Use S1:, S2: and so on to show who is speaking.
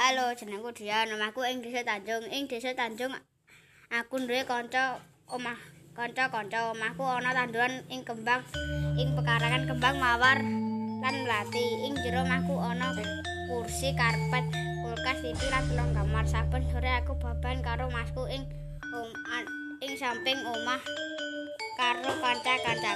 S1: Halo, jenengku Dian, omahku ing Desa Tanjung. Ing Desa Tanjung aku duwe kanca omah, kanca-kanca omahku ana tanduran ing kembang, ing pekarangan kembang mawar lan melati. Ing jero omahku ana kursi, karpet, kulkas, TV lan telung kamar. Saben sore aku baban karo masku ing um, ing samping omah karo kanca-kanca